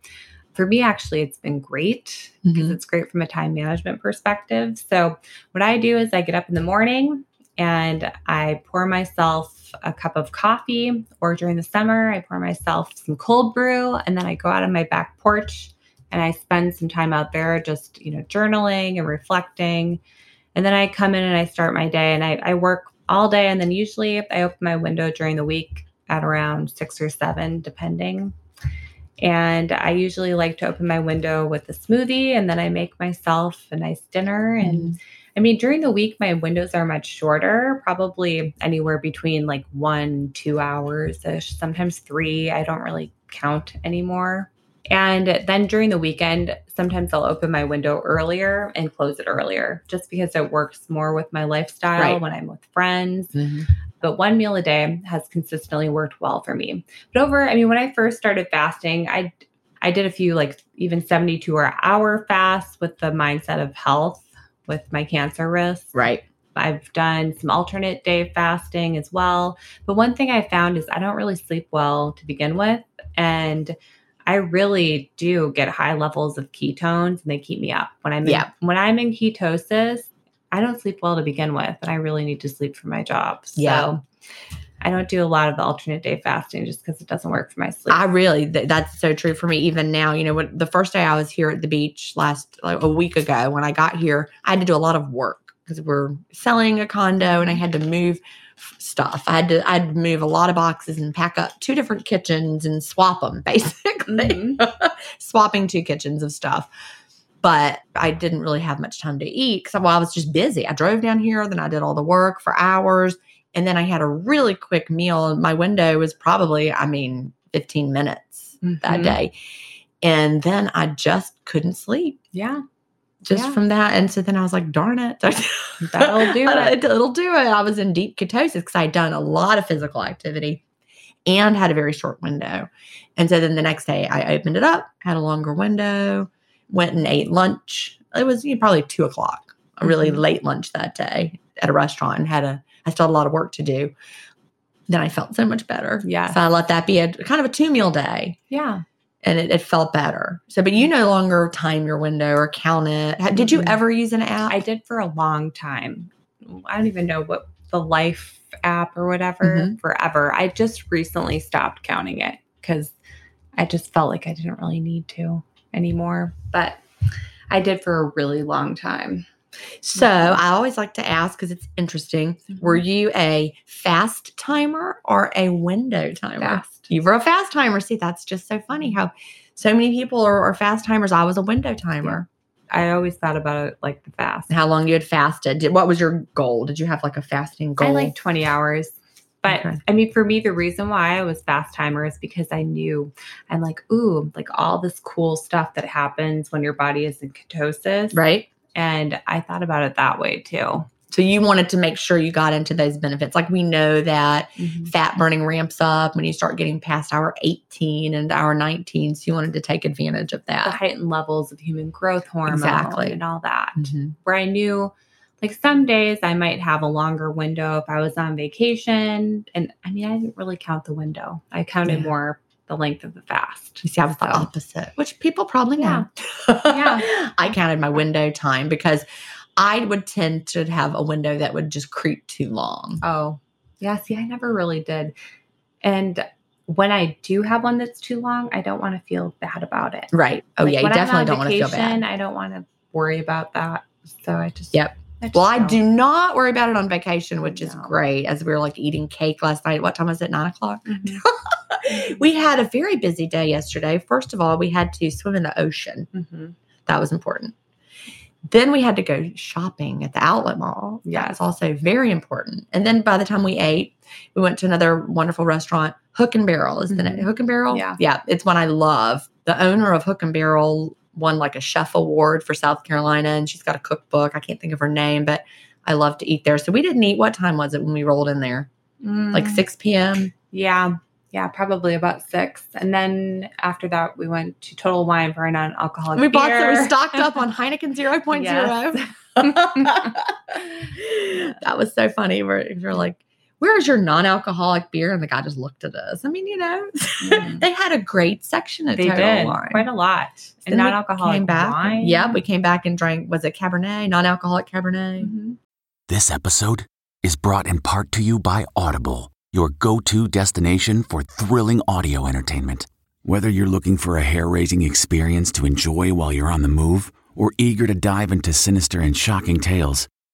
for me, actually, it's been great because Mhm. it's great from a time management perspective. So what I do is I get up in the morning and I pour myself a cup of coffee, or during the summer, I pour myself some cold brew, and then I go out on my back porch and I spend some time out there just, you know, journaling and reflecting. And then I come in and I start my day and I, I work all day. And then usually I open my window during the week at around six or seven, depending. And I usually like to open my window with a smoothie and then I make myself a nice dinner. And mm-hmm. I mean, during the week, my windows are much shorter, probably anywhere between like one, two hours ish, sometimes three. I don't really count anymore. And then during the weekend, sometimes I'll open my window earlier and close it earlier just because it works more with my lifestyle Right. when I'm with friends. Mhm. But one meal a day has consistently worked well for me. But over, I mean, when I first started fasting, I I did a few like even 72 hour fasts with the mindset of health with my cancer risk. Right. I've done some alternate day fasting as well. But one thing I found is I don't really sleep well to begin with. And I really do get high levels of ketones and they keep me up. When I'm in, Yeah. when I'm in ketosis, I don't sleep well to begin with, and I really need to sleep for my job. So Yeah. I don't do a lot of the alternate day fasting just because it doesn't work for my sleep. I really, th- that's so true for me. Even now, you know, when the first day I was here at the beach last, like a week ago, when I got here, I had to do a lot of work because we're selling a condo and I had to move stuff. I had to I had to move a lot of boxes and pack up two different kitchens and swap them *laughs* basically. Mhm. *laughs* Swapping two kitchens of stuff. But I didn't really have much time to eat because well, I was just busy. I drove down here, then I did all the work for hours, and then I had a really quick meal. My window was probably, I mean, 15 minutes that Mhm. day. And then I just couldn't sleep Yeah. Just Yeah. from that. And so then I was like, darn it. *laughs* That'll do it. It'll do it. I was in deep ketosis because I'd done a lot of physical activity and had a very short window. And so then the next day I opened it up, had a longer window, went and ate lunch. It was you know, probably two o'clock, a really Mhm. late lunch that day at a restaurant and had a, I still had a lot of work to do. Then I felt so much better. Yeah. So I let that be a kind of a two meal day Yeah. And it, it felt better. So, but you no longer time your window or count it. Did you Mhm. ever use an app? I did for a long time. I don't even know what the life app or whatever Mhm. forever. I just recently stopped counting it because I just felt like I didn't really need to anymore. But I did for a really long time. So I always like to ask because it's interesting. Were mm-hmm. you a fast timer or a window timer? Fast. You were a fast timer. See, that's just so funny how so many people are, are fast timers. I was a window timer. I always thought about it like the fast. How long you had fasted? Did, what was your goal? Did you have like a fasting goal? I like 20 hours. But Okay. I mean, for me, the reason why I was fast timer is because I knew I'm like, ooh, like all this cool stuff that happens when your body is in ketosis. right. And I thought about it that way too. So you wanted to make sure you got into those benefits. Like we know that Mm-hmm. fat burning ramps up when you start getting past hour 18 and hour 19. So you wanted to take advantage of The that. heightened levels of human growth hormone Exactly. and all that. Mhm. Where I knew like some days I might have a longer window if I was on vacation. And I mean, I didn't really count the window. I counted Yeah. more the length of the fast. You see, I was the So- opposite, which people probably know. *laughs* Yeah. *laughs* I counted my window time because I would tend to have a window that would just creep too long. Oh, yeah. See, I never really did. And when I do have one that's too long, I don't want to feel bad about it. Right. Oh, Like, yeah. You definitely don't want to feel vacation, bad. I don't want to worry about that. So I just, Yep. Well, I do not worry about it on vacation, which is great. As we were like eating cake last night. What time was it? Nine o'clock? Mhm. *laughs* we had a very busy day yesterday. First of all, we had to swim in the ocean. Mhm. That was important. Then we had to go shopping at the outlet mall. Yeah, it's also very important. And then by the time we ate, we went to another wonderful restaurant, Hook and Barrel. Is the name Mhm. Hook and Barrel? Yeah. Yeah. It's one I love. The owner of Hook and Barrel won like a chef award for South Carolina and she's got a cookbook. I can't think of her name, but I love to eat there. So we didn't eat. What time was it when we rolled in there? Like Mm, 6 p.m. Yeah. Yeah, probably about six. And then after that, we went to Total Wine for a non alcoholic We bought so we stocked up on *laughs* Heineken 0.0. Yes. *laughs* *laughs* that was so funny. We're, we're like, where's your non-alcoholic beer? And the guy just looked at us. I mean, you know, Mm. *laughs* they had a great section at they Total did Wine. quite a lot. Then And non alcoholic came back. wine. Yeah, we came back and drank. Was it Cabernet? Non-alcoholic Cabernet. Mhm. This episode is brought in part to you by Audible, your go to destination for thrilling audio entertainment. Whether you're looking for a hair raising experience to enjoy while you're on the move or eager to dive into sinister and shocking tales,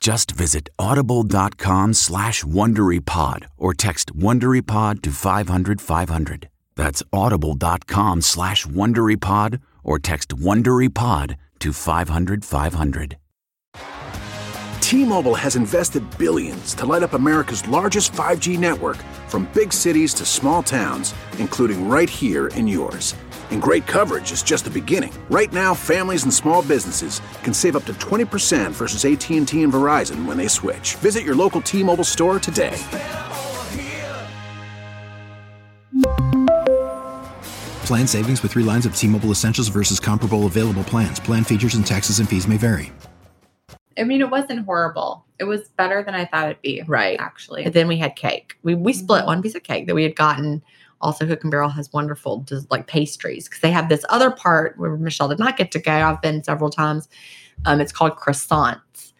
Just visit audible.com slash WonderyPod or text WonderyPod to 500 500. That's audible.com slash WonderyPod or text WonderyPod to 500 500. T-Mobile has invested billions to light up America's largest 5G network from big cities to small towns, including right here in yours. And great coverage is just the beginning. Right now, families and small businesses can save up to 20% versus AT&T and Verizon when they switch. Visit your local T-Mobile store today. Plan savings with three lines of T Mobile Essentials versus comparable available plans. Plan features and taxes and fees may vary. I mean, it wasn't horrible. It was better than I thought it'd be. Right. Actually. And then we had cake. We we split Mhm. one piece of cake that we had gotten. Also, Hook and Barrel has wonderful just like pastries because they have this other part where Michelle did not get to go. I've been several times. Um, it's called croissants,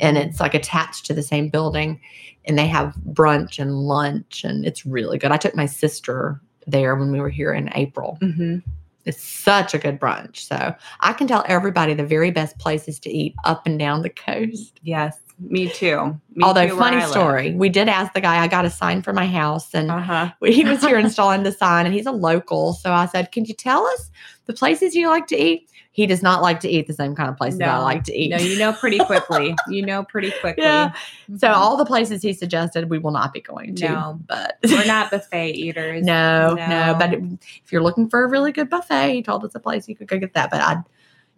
and Mm-hmm. it's like attached to the same building, and they have brunch and lunch, and it's really good. I took my sister there when we were here in April. hmm It's such a good brunch. So I can tell everybody the very best places to eat up and down the coast. Yes. Me too. Me Although, too, funny story, we did ask the guy. I got a sign for my house, and Uh-huh. *laughs* he was here *laughs* installing the sign, and he's a local. So I said, "Can you tell us the places you like to eat?" He does not like to eat the same kind of places I like to eat. No, you know pretty quickly. *laughs* you know pretty quickly. Yeah. So Mhm. all the places he suggested, we will not be going to. No. but we're not buffet eaters. no, no, No. But if you're looking for a really good buffet, he told us a place you could go get that. But I,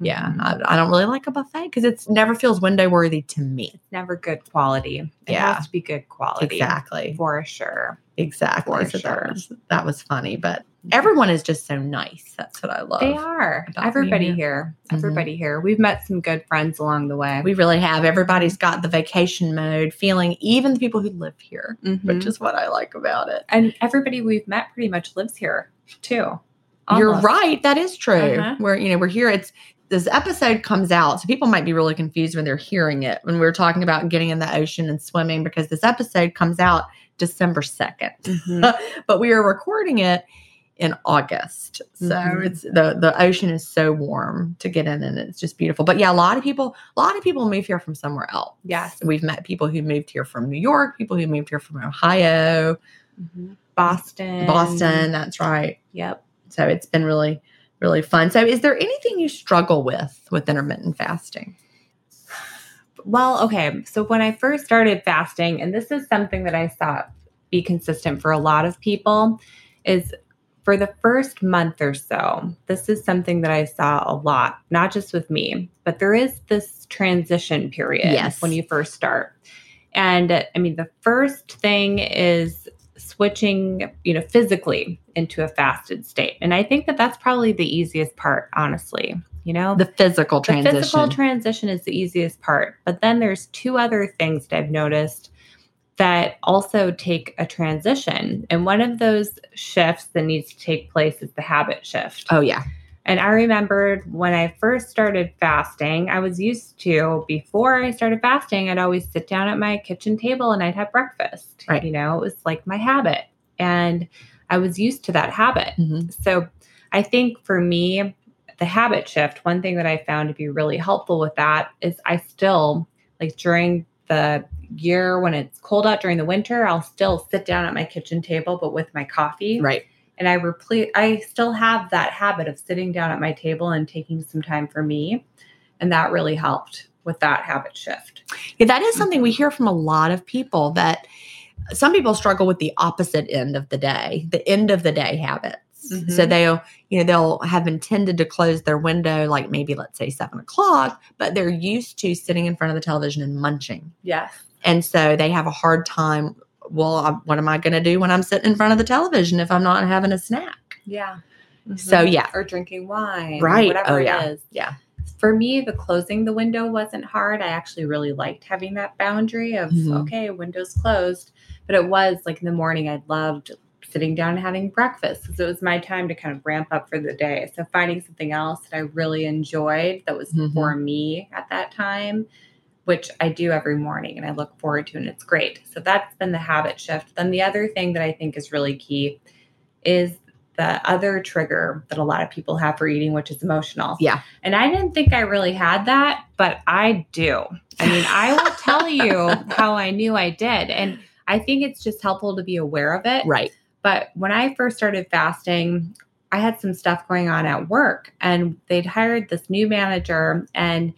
yeah. I, I don't really like a buffet because it's never feels window worthy to me. It's never good quality. It Yeah. has to be good quality. Exactly. For sure. Exactly. For so sure. that was that was funny, but everyone is just so nice. That's what I love. They are. Everybody being here. Mhm. Everybody here. We've met some good friends along the way. We really have. Everybody's got the vacation mode feeling, even the people who live here, Mhm. which is what I like about it. and everybody we've met pretty much lives here too. You're right. That is true. Uh-huh. We're, you know, we're here. It's this episode comes out. So people might be really confused when they're hearing it when we're talking about getting in the ocean and swimming because this episode comes out December 2nd. Mhm. *laughs* but we are recording it in August. So Mhm. it's the the ocean is so warm to get in and it's just beautiful. But yeah, a lot of people a lot of people move here from somewhere else. Yes. We've met people who moved here from New York, people who moved here from Ohio, Mhm. Boston. Boston, that's right. Yep. So it's been really really fun. So is there anything you struggle with with intermittent fasting? Well, okay. So when I first started fasting, and this is something that I saw be consistent for a lot of people, is for the first month or so, this is something that I saw a lot, not just with me, but there is this transition period Yes. when you first start. And I mean, the first thing is switching, you know, physically into a fasted state. And I think that that's probably the easiest part, honestly. You know, The physical transition. the physical transition is the easiest part, but then there's two other things that I've noticed that also take a transition. And one of those shifts that needs to take place is the habit shift. oh yeah. And I remembered when I first started fasting, I was used to, before I started fasting, I'd always sit down at my kitchen table and I'd have breakfast. Right. You know, it was like my habit. And I was used to that habit. Mhm. So I think for me, the habit shift, one thing that I found to be really helpful with that is I still, like during the year when it's cold out during the winter, I'll still sit down at my kitchen table, but with my coffee. Right. And I replace, I still have that habit of sitting down at my table and taking some time for me. And that really helped with that habit shift. Yeah, that is something we hear from a lot of people that some people struggle with the opposite end of the day, the end of the day habits. Mhm. So they'll, you know, they'll have intended to close their window, like maybe let's say seven o'clock, but they're used to sitting in front of the television and munching. Yes. And so they have a hard time. Well, I, what am I going to do when I'm sitting in front of the television if I'm not having a snack? Yeah. So, yeah. Or drinking wine. Right. Whatever Oh, yeah. is. Yeah. For me, the closing the window wasn't hard. I actually really liked having that boundary of, Mhm. okay, window's closed. But it was like in the morning, I loved sitting down and having breakfast because it was my time to kind of ramp up for the day. So finding something else that I really enjoyed that was Mhm. for me at that time, which I do every morning and I look forward to, and it's great. So that's been the habit shift. Then the other thing that I think is really key is the other trigger that a lot of people have for eating, which is emotional. Yeah. And I didn't think I really had that, but I do. I mean, I will *laughs* tell you how I knew I did. And I think it's just helpful to be aware of it. Right. But when I first started fasting, I had some stuff going on at work and they'd hired this new manager. And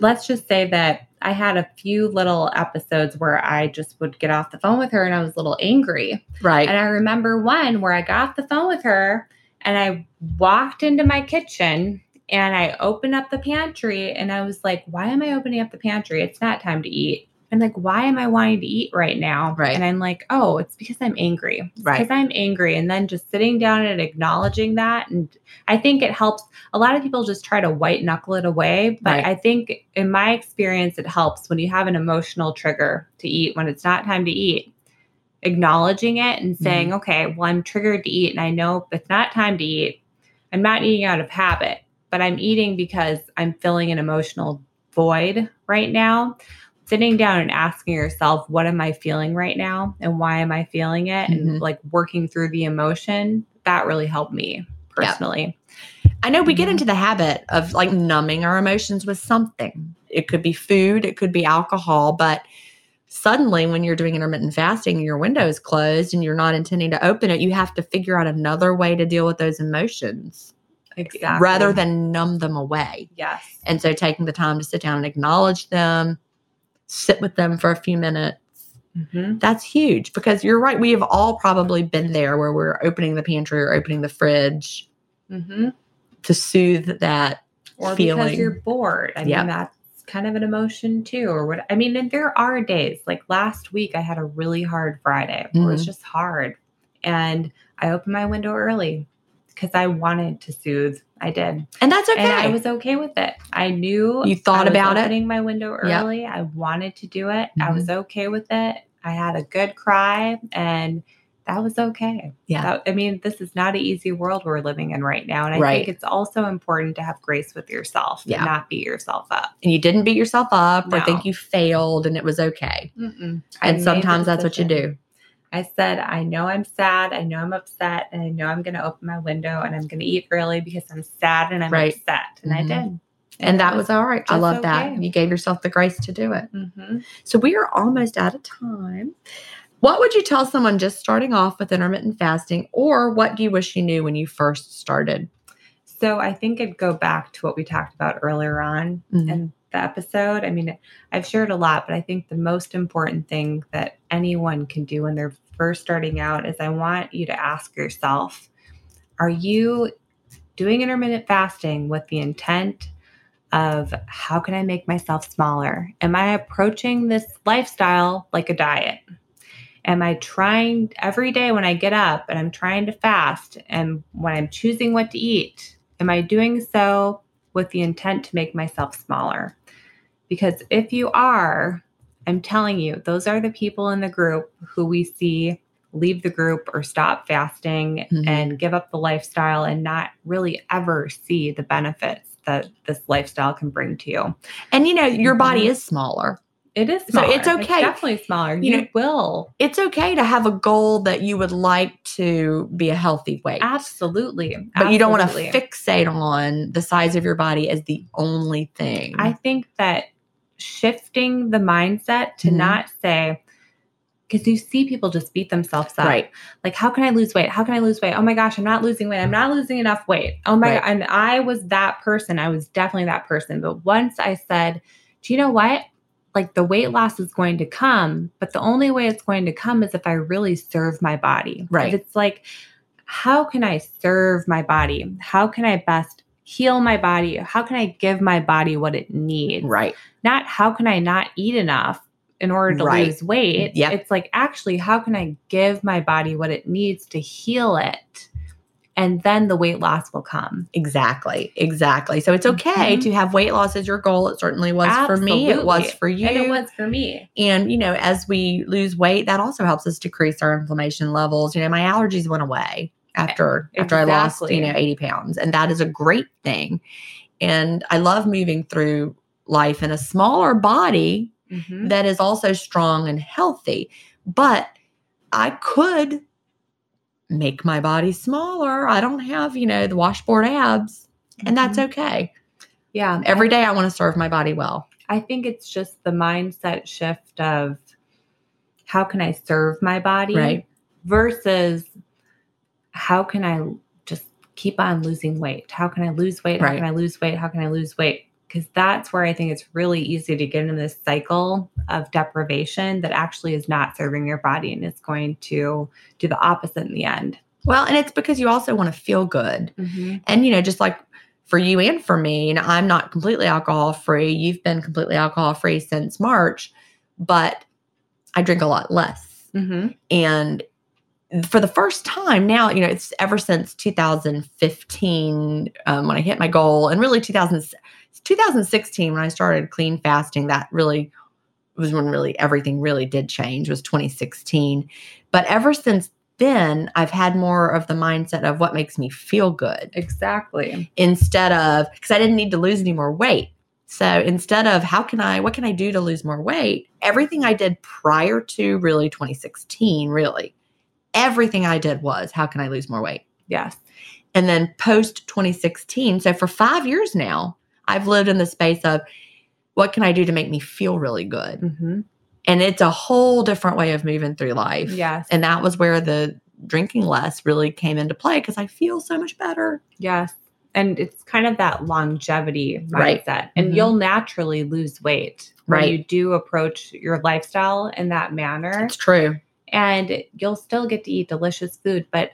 let's just say that I had a few little episodes where I just would get off the phone with her and I was a little angry. Right. And I remember one where I got off the phone with her and I walked into my kitchen and I opened up the pantry and I was like, why am I opening up the pantry? It's not time to eat. I'm like, why am I wanting to eat right now? Right. And I'm like, oh, it's because I'm angry. Right. Because I'm angry. And then just sitting down and acknowledging that. And I think it helps. A lot of people just try to white knuckle it away. But Right. I think in my experience, it helps when you have an emotional trigger to eat when it's not time to eat. Acknowledging it and saying, Mm-hmm. okay, well, I'm triggered to eat and I know it's not time to eat. I'm not eating out of habit, but I'm eating because I'm filling an emotional void right now. Sitting down and asking yourself, what am I feeling right now and why am I feeling it? Mhm. And like working through the emotion, that really helped me personally. I know we get Mhm. into the habit of like numbing our emotions with something. It could be food, it could be alcohol, but suddenly when you're doing intermittent fasting and your window is closed and you're not intending to open it, you have to figure out another way to deal with those emotions Exactly. rather than numb them away. yes. And so taking the time to sit down and acknowledge them, sit with them for a few minutes. Mhm. That's huge because you're right. We have all probably been there where we're opening the pantry or opening the fridge Mhm. to soothe that Or feeling. because you're bored. I Yep. mean, that's kind of an emotion too. Or what I mean, and there are days like last week, I had a really hard Friday. where It was Mhm. just hard. And I opened my window early because I wanted to soothe. I did. And that's okay. And I was okay with it. I knew You thought I was about it? opening my window Yep. early. I wanted to do it. I Mhm. was okay with it. I had a good cry and that was okay. Yeah. That- I mean, this is not an easy world we're living in right now. And I Right. think it's also important to have grace with yourself Yeah. and not beat yourself up. and you didn't beat yourself up or think you failed and it was okay. Mm-mm. And sometimes that's what you do. I said, I know I'm sad. I know I'm upset. And I know I'm going to open my window and I'm going to eat early because I'm sad and I'm Right. upset. And Mhm. I did. And that was all right. I love that. You gave yourself the grace to do it. Mhm. So we are almost out of time. What would you tell someone just starting off with intermittent fasting, or what do you wish you knew when you first started? So I think I'd go back to what we talked about earlier on Mhm. in the episode. I mean, I've shared a lot, but I think the most important thing that anyone can do when they're first starting out is I want you to ask yourself, are you doing intermittent fasting with the intent of how can I make myself smaller? Am I approaching this lifestyle like a diet? Am I trying every day when I get up and I'm trying to fast and when I'm choosing what to eat? Am I doing so with the intent to make myself smaller? Because if you are, I'm telling you, those are the people in the group who we see leave the group or stop fasting Mhm. and give up the lifestyle and not really ever see the benefits that this lifestyle can bring to you. And you know, your body Mhm. is smaller. It is So it's okay. It's definitely smaller. You You, know- will. It's okay to have a goal that you would like to be a healthy weight. Absolutely. But you don't want to fixate on the size of your body as the only thing. I think that shifting the mindset to Mhm. not say, because you see people just beat themselves up. right. Like, how can I lose weight? How can I lose weight? Oh my gosh, I'm not losing weight. I'm not losing enough weight. Oh my Right. God. And I was that person. I was definitely that person. But once I said, do you know what? Like the weight loss is going to come, but the only way it's going to come is if I really serve my body. Right. If it's like, how can I serve my body? How can I best heal my body? How can I give my body what it needs? Right. Not how can I not eat enough in order to Right. lose weight? Yep. It's like actually, how can I give my body what it needs to heal it? And then the weight loss will come. Exactly. Exactly. So it's okay Mhm. to have weight loss as your goal. It certainly was for me. It was for you. And it was for me. And, you know, as we lose weight, that also helps us decrease our inflammation levels. You know, my allergies went away after after I lost, you know, 80 pounds. And that is a great thing. And I love moving through life in a smaller body Mhm. that is also strong and healthy. But I could make my body smaller. I don't have, you know, the washboard abs. And that's Mhm. okay. yeah. Every day I want to serve my body well. I think it's just the mindset shift of how can I serve my body Right. versus how can I just keep on losing weight? How can I lose weight? How Right. can I lose weight? How can I lose weight? Because that's where I think it's really easy to get in this cycle of deprivation that actually is not serving your body and it's going to do the opposite in the end. Well, and it's because you also want to feel good. And, you know, just like for you and for me, and I'm not completely alcohol free, you've been completely alcohol free since March. but I drink a lot less. Mm-hmm. And for the first time now, you know, it's ever since 2015 um, when I hit my goal, and really 2000, 2016 when I started clean fasting. That really was when really everything really did change. Was 2016, but ever since then, I've had more of the mindset of what makes me feel good Exactly. instead of because I didn't need to lose any more weight. So instead of how can I, what can I do to lose more weight? Everything I did prior to really 2016, really, everything I did was how can I lose more weight? Yes. And then post 2016, so for five years now, I've lived in the space of what can I do to make me feel really good? Mm-hmm. And it's a whole different way of moving through life. Yes. And that was where the drinking less really came into play because I feel so much better. Yes. And it's kind of that longevity mindset. Right. And Mhm. you'll naturally lose weight when Right. you do approach your lifestyle in that manner. It's true. And you'll still get to eat delicious food, but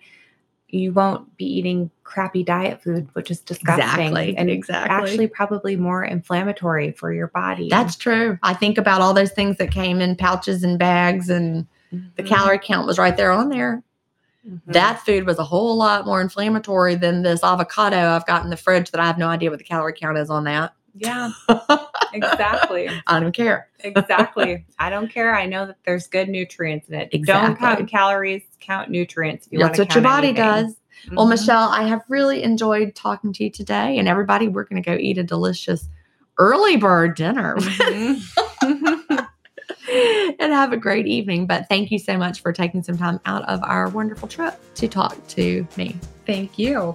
you won't be eating crappy diet food, which is disgusting. Exactly. And exactly. actually probably more inflammatory for your body. That's true. I think about all those things that came in pouches and bags, and the Mhm. calorie count was right there on there. Mhm. That food was a whole lot more inflammatory than this avocado I've got in the fridge that I have no idea what the calorie count is on that. Yeah, *laughs* exactly. I don't care. Exactly. *laughs* I don't care. I know that there's good nutrients in it. Don't count calories, count nutrients. If you That's what your body anything. does. Well, Mhm. Michelle, I have really enjoyed talking to you today. And everybody, we're going to go eat a delicious early bird dinner Mhm. *laughs* and have a great evening. But thank you so much for taking some time out of our wonderful trip to talk to me. Thank you.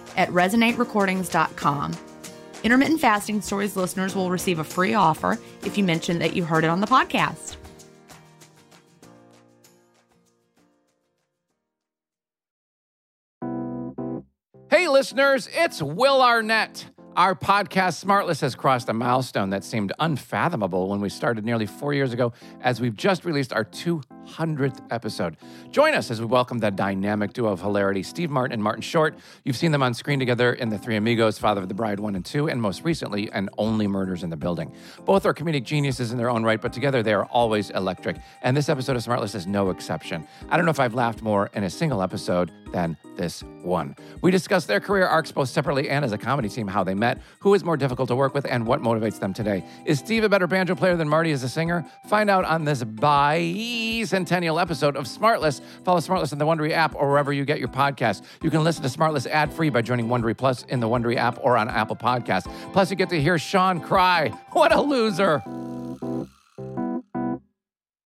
at resonaterecordings.com. Intermittent Fasting Stories listeners will receive a free offer if you mention that you heard it on the podcast. Hey, listeners, it's Will Arnett. Our podcast, Smartless, has crossed a milestone that seemed unfathomable when we started nearly four years ago, as we've just released our 200th episode. Join us as we welcome the dynamic duo of hilarity, Steve Martin and Martin Short. You've seen them on screen together in The Three Amigos, Father of the Bride 1 and 2, and most recently, and Only Murders in the Building. Both are comedic geniuses in their own right, but together they are always electric. And this episode of Smartless is no exception. I don't know if I've laughed more in a single episode than this one. We discuss their career arcs both separately and as a comedy team, how they met, who is more difficult to work with, and what motivates them today. Is Steve a better banjo player than Marty as a singer? Find out on this bicentennial episode of Smartless. Follow Smartless in the Wondery app or wherever you get your podcasts. You can listen to Smartless ad-free by joining Wondery Plus in the Wondery app or on Apple Podcasts. Plus, you get to hear Sean cry. What a loser!